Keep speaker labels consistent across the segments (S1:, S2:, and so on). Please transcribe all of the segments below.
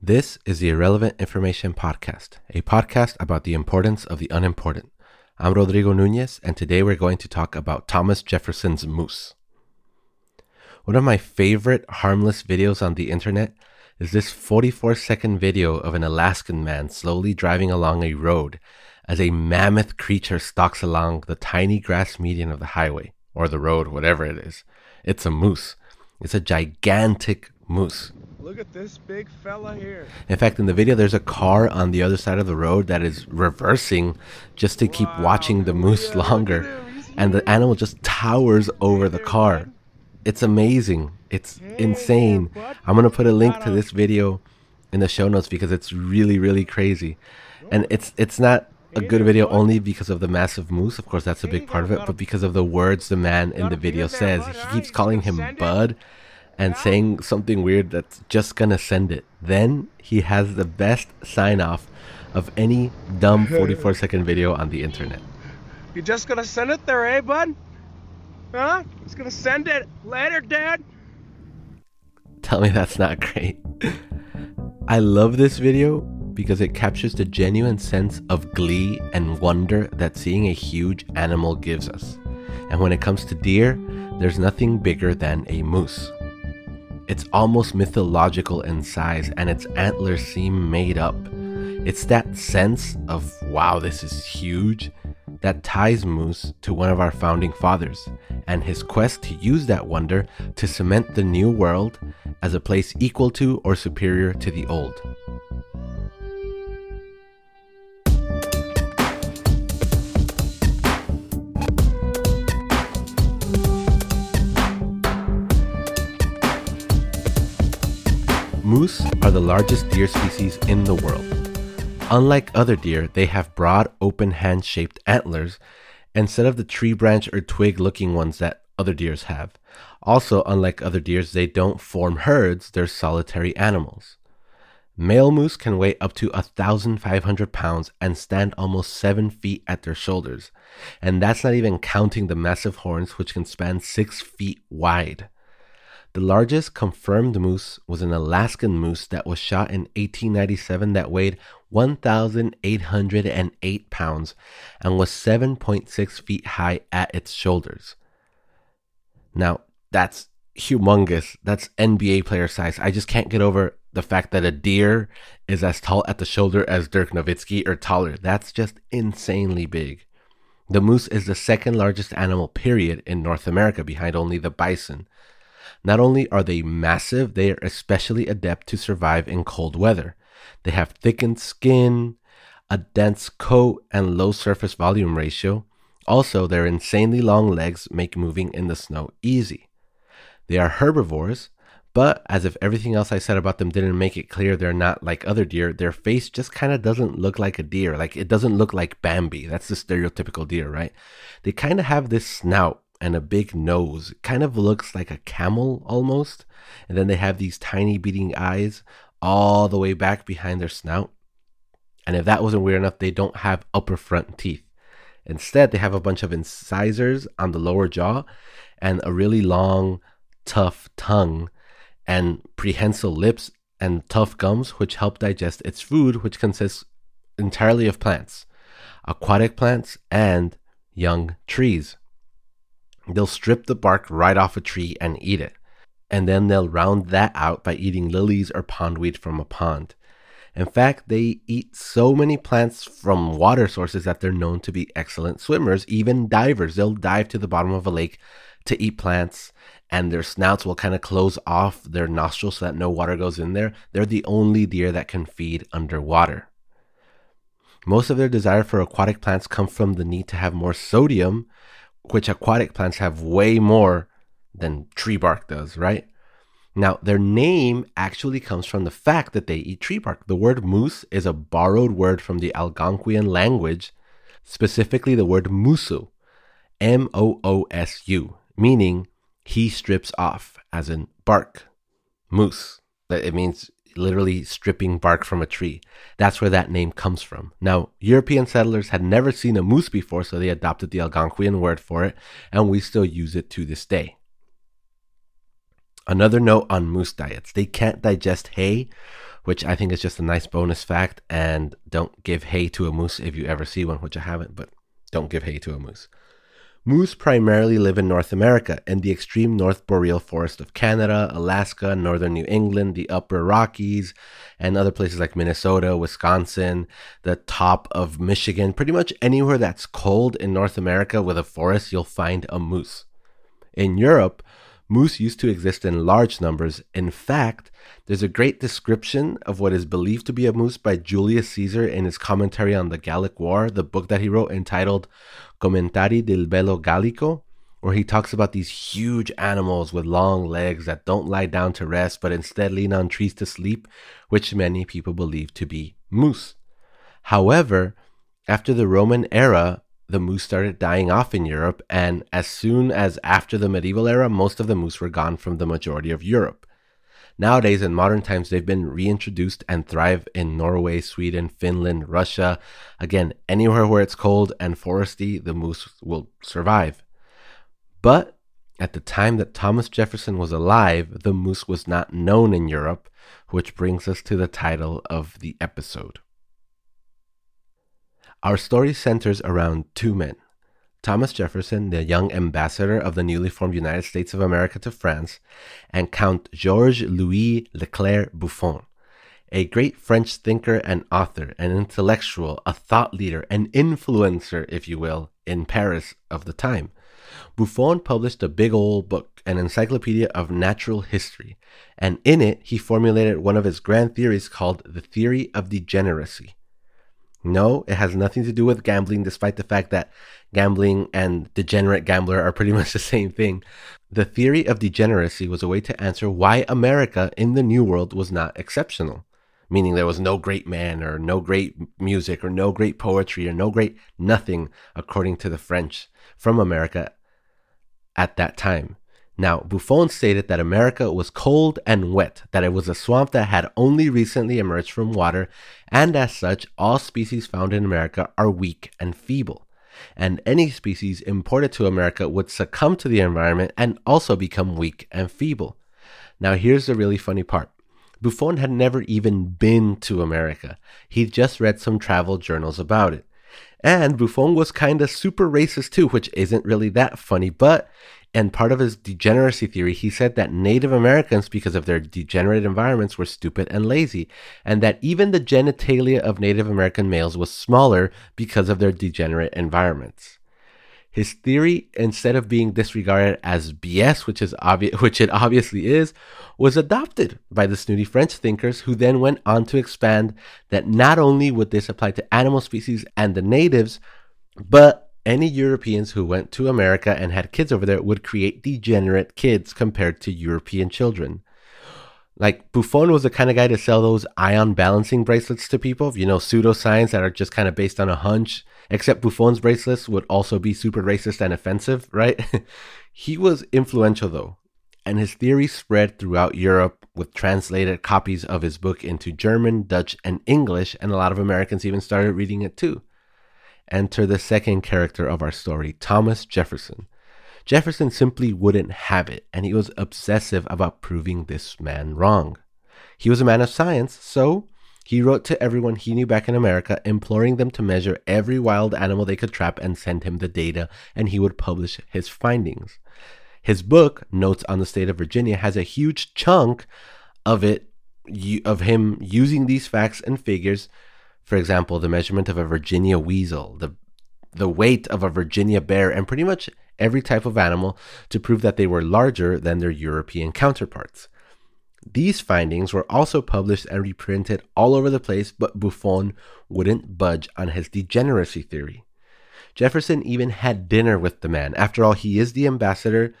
S1: This is the Irrelevant Information Podcast, a podcast about the importance of the unimportant. I'm Rodrigo Nunez, and today we're going to talk about Thomas Jefferson's moose. One of my favorite harmless videos on the internet is this 44 second video of an Alaskan man slowly driving along a road as a mammoth creature stalks along the tiny grass median of the highway, or the road, whatever it is. It's a moose. It's a gigantic moose.
S2: Look at this big fella here.
S1: In fact, in the video, there's a car on the other side of the road that is reversing just to keep watching the moose
S2: Yeah,
S1: longer. And the animal just towers over the car. It's amazing. It's
S2: Hey
S1: insane. I'm going to put a link to this video in the show notes because it's really, really crazy. And it's it's not a good video only because of the massive moose. Of course, that's a big part of it, but because of the words the man in the video says. He keeps calling him bud and saying something weird that's just gonna send it. Then he has the best sign off of any dumb 44 second video on the internet.
S2: You just gonna send it there, eh, bud? Huh? Just gonna send it later, Dad.
S1: Tell me that's not great. I love this video because it captures the genuine sense of glee and wonder that seeing a huge animal gives us. And when it comes to deer, there's nothing bigger than a moose. It's almost mythological in size, and its antlers seem made up. It's that sense of, wow, this is huge, that ties Moose to one of our founding fathers, and his quest to use that wonder to cement the new world as a place equal to or superior to the old. Moose are the largest deer species in the world. Unlike other deer, they have broad, open hand shaped antlers instead of the tree branch or twig looking ones that other deers have. Also, unlike other deers, they don't form herds, they're solitary animals. Male moose can weigh up to 1,500 pounds and stand almost 7 feet at their shoulders. And that's not even counting the massive horns, which can span 6 feet wide. The largest confirmed moose was an Alaskan moose that was shot in 1897 that weighed 1,808 pounds and was 7.6 feet high at its shoulders. Now, that's humongous. That's NBA player size. I just can't get over the fact that a deer is as tall at the shoulder as Dirk Nowitzki or taller. That's just insanely big. The moose is the second largest animal, period, in North America behind only the bison. Not only are they massive, they are especially adept to survive in cold weather. They have thickened skin, a dense coat, and low surface volume ratio. Also, their insanely long legs make moving in the snow easy. They are herbivores, but as if everything else I said about them didn't make it clear they're not like other deer, their face just kind of doesn't look like a deer. Like it doesn't look like Bambi. That's the stereotypical deer, right? They kind of have this snout and a big nose. Kind of looks like a camel almost. And then they have these tiny beating eyes all the way back behind their snout. And if that wasn't weird enough, they don't have upper front teeth. Instead, they have a bunch of incisors on the lower jaw and a really long, tough tongue and prehensile lips and tough gums, which help digest its food, which consists entirely of plants, aquatic plants, and young trees. They'll strip the bark right off a tree and eat it. And then they'll round that out by eating lilies or pondweed from a pond. In fact, they eat so many plants from water sources that they're known to be excellent swimmers, even divers. They'll dive to the bottom of a lake to eat plants, and their snouts will kind of close off their nostrils so that no water goes in there. They're the only deer that can feed underwater. Most of their desire for aquatic plants come from the need to have more sodium, which aquatic plants have way more than tree bark does, right? Now, their name actually comes from the fact that they eat tree bark. The word moose is a borrowed word from the Algonquian language, specifically the word musu, M O O S U, meaning he strips off, as in bark, moose. It means literally stripping bark from a tree. That's where that name comes from. Now, European settlers had never seen a moose before, so they adopted the Algonquian word for it, and we still use it to this day. Another note on moose diets they can't digest hay, which I think is just a nice bonus fact. And don't give hay to a moose if you ever see one, which I haven't, but don't give hay to a moose. Moose primarily live in North America in the extreme North Boreal forest of Canada, Alaska, northern New England, the upper Rockies, and other places like Minnesota, Wisconsin, the top of Michigan. Pretty much anywhere that's cold in North America with a forest, you'll find a moose. In Europe, moose used to exist in large numbers. In fact, there's a great description of what is believed to be a moose by Julius Caesar in his commentary on the Gallic War, the book that he wrote entitled Commentari del Bello Gallico, where he talks about these huge animals with long legs that don't lie down to rest but instead lean on trees to sleep, which many people believe to be moose. However, after the Roman era, the moose started dying off in Europe, and as soon as after the medieval era, most of the moose were gone from the majority of Europe. Nowadays, in modern times, they've been reintroduced and thrive in Norway, Sweden, Finland, Russia. Again, anywhere where it's cold and foresty, the moose will survive. But at the time that Thomas Jefferson was alive, the moose was not known in Europe, which brings us to the title of the episode. Our story centers around two men Thomas Jefferson, the young ambassador of the newly formed United States of America to France, and Count Georges Louis Leclerc Buffon, a great French thinker and author, an intellectual, a thought leader, an influencer, if you will, in Paris of the time. Buffon published a big old book, an encyclopedia of natural history, and in it he formulated one of his grand theories called the theory of degeneracy. No, it has nothing to do with gambling, despite the fact that gambling and degenerate gambler are pretty much the same thing. The theory of degeneracy was a way to answer why America in the New World was not exceptional, meaning there was no great man or no great music or no great poetry or no great nothing, according to the French, from America at that time. Now, Buffon stated that America was cold and wet, that it was a swamp that had only recently emerged from water, and as such, all species found in America are weak and feeble. And any species imported to America would succumb to the environment and also become weak and feeble. Now, here's the really funny part. Buffon had never even been to America. He'd just read some travel journals about it. And Buffon was kind of super racist too, which isn't really that funny, but and part of his degeneracy theory, he said that Native Americans, because of their degenerate environments, were stupid and lazy, and that even the genitalia of Native American males was smaller because of their degenerate environments. His theory, instead of being disregarded as BS, which is obvious, which it obviously is, was adopted by the snooty French thinkers, who then went on to expand that not only would this apply to animal species and the natives, but any Europeans who went to America and had kids over there would create degenerate kids compared to European children. Like Buffon was the kind of guy to sell those ion balancing bracelets to people, you know, pseudoscience that are just kind of based on a hunch. Except Buffon's bracelets would also be super racist and offensive, right? he was influential though, and his theories spread throughout Europe with translated copies of his book into German, Dutch, and English, and a lot of Americans even started reading it too enter the second character of our story, Thomas Jefferson. Jefferson simply wouldn't have it, and he was obsessive about proving this man wrong. He was a man of science, so he wrote to everyone he knew back in America, imploring them to measure every wild animal they could trap and send him the data, and he would publish his findings. His book, Notes on the State of Virginia, has a huge chunk of it of him using these facts and figures for example, the measurement of a Virginia weasel, the the weight of a Virginia bear, and pretty much every type of animal to prove that they were larger than their European counterparts. These findings were also published and reprinted all over the place, but Buffon wouldn't budge on his degeneracy theory. Jefferson even had dinner with the man. After all, he is the ambassador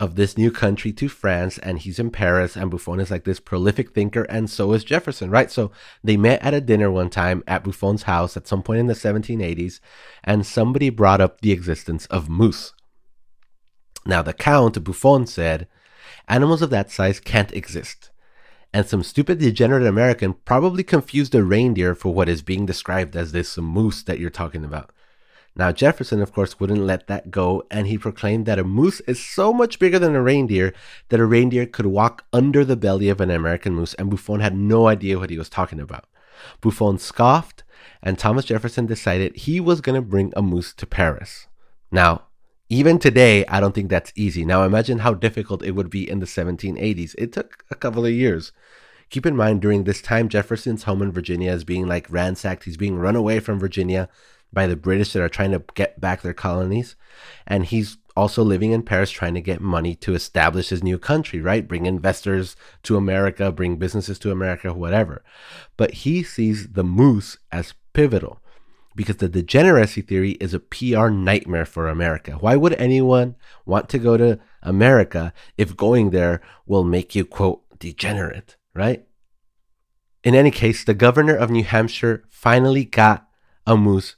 S1: of this new country to France, and he's in Paris, and Buffon is like this prolific thinker, and so is Jefferson, right? So they met at a dinner one time at Buffon's house at some point in the 1780s, and somebody brought up the existence of moose. Now, the Count, Buffon, said, animals of that size can't exist. And some stupid degenerate American probably confused a reindeer for what is being described as this moose that you're talking about. Now, Jefferson, of course, wouldn't let that go, and he proclaimed that a moose is so much bigger than a reindeer that a reindeer could walk under the belly of an American moose, and Buffon had no idea what he was talking about. Buffon scoffed, and Thomas Jefferson decided he was going to bring a moose to Paris. Now, even today, I don't think that's easy. Now, imagine how difficult it would be in the 1780s. It took a couple of years. Keep in mind, during this time, Jefferson's home in Virginia is being like ransacked. He's being run away from Virginia by the British that are trying to get back their colonies. And he's also living in Paris trying to get money to establish his new country, right? Bring investors to America, bring businesses to America, whatever. But he sees the moose as pivotal because the degeneracy theory is a PR nightmare for America. Why would anyone want to go to America if going there will make you, quote, degenerate, right? In any case, the governor of New Hampshire finally got a moose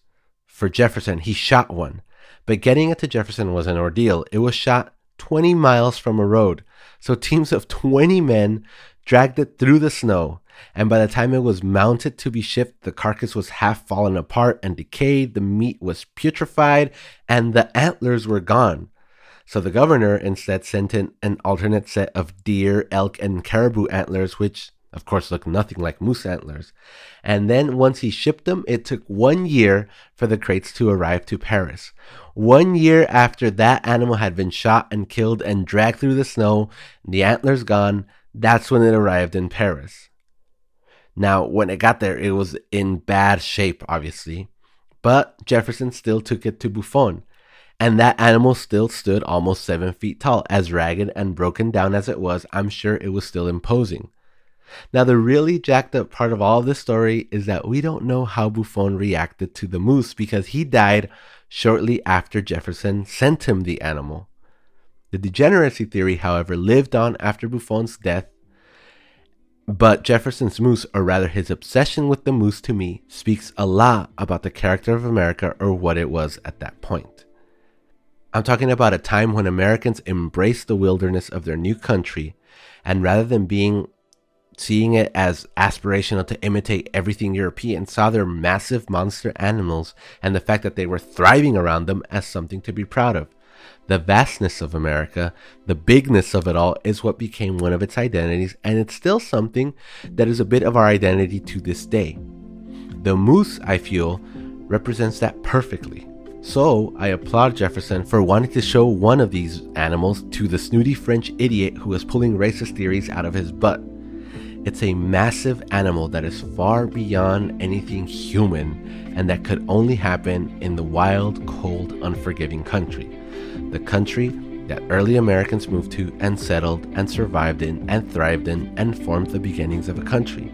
S1: for Jefferson. He shot one. But getting it to Jefferson was an ordeal. It was shot 20 miles from a road. So teams of 20 men dragged it through the snow. And by the time it was mounted to be shipped, the carcass was half fallen apart and decayed. The meat was putrefied and the antlers were gone. So the governor instead sent in an alternate set of deer, elk, and caribou antlers, which of course, looked nothing like moose antlers. And then once he shipped them, it took one year for the crates to arrive to Paris. One year after that animal had been shot and killed and dragged through the snow, the antlers gone, that's when it arrived in Paris. Now, when it got there, it was in bad shape, obviously, but Jefferson still took it to Buffon. And that animal still stood almost seven feet tall. As ragged and broken down as it was, I'm sure it was still imposing. Now, the really jacked up part of all of this story is that we don't know how Buffon reacted to the moose because he died shortly after Jefferson sent him the animal. The degeneracy theory, however, lived on after Buffon's death, but Jefferson's moose, or rather his obsession with the moose to me, speaks a lot about the character of America or what it was at that point. I'm talking about a time when Americans embraced the wilderness of their new country, and rather than being seeing it as aspirational to imitate everything European, saw their massive monster animals and the fact that they were thriving around them as something to be proud of. The vastness of America, the bigness of it all, is what became one of its identities, and it's still something that is a bit of our identity to this day. The moose, I feel, represents that perfectly. So, I applaud Jefferson for wanting to show one of these animals to the snooty French idiot who was pulling racist theories out of his butt. It's a massive animal that is far beyond anything human and that could only happen in the wild, cold, unforgiving country. The country that early Americans moved to and settled and survived in and thrived in and formed the beginnings of a country.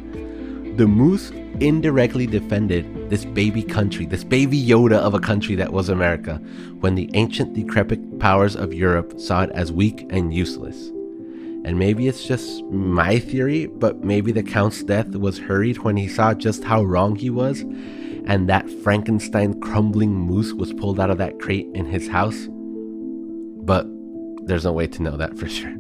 S1: The moose indirectly defended this baby country, this baby Yoda of a country that was America, when the ancient decrepit powers of Europe saw it as weak and useless. And maybe it's just my theory, but maybe the Count's death was hurried when he saw just how wrong he was, and that Frankenstein crumbling moose was pulled out of that crate in his house. But there's no way to know that for sure.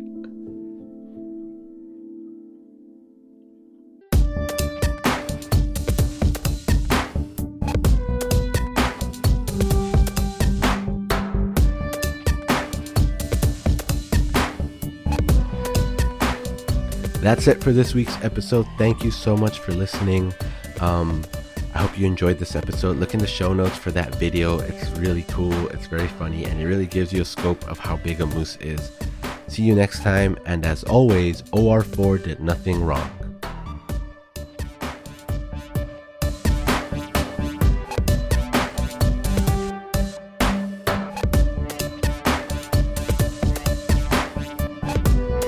S1: That's it for this week's episode. Thank you so much for listening. Um, I hope you enjoyed this episode. Look in the show notes for that video. It's really cool, it's very funny, and it really gives you a scope of how big a moose is. See you next time, and as always, OR4 did nothing wrong.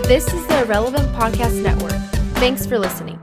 S3: This is the Irrelevant Podcast Network. Thanks for listening.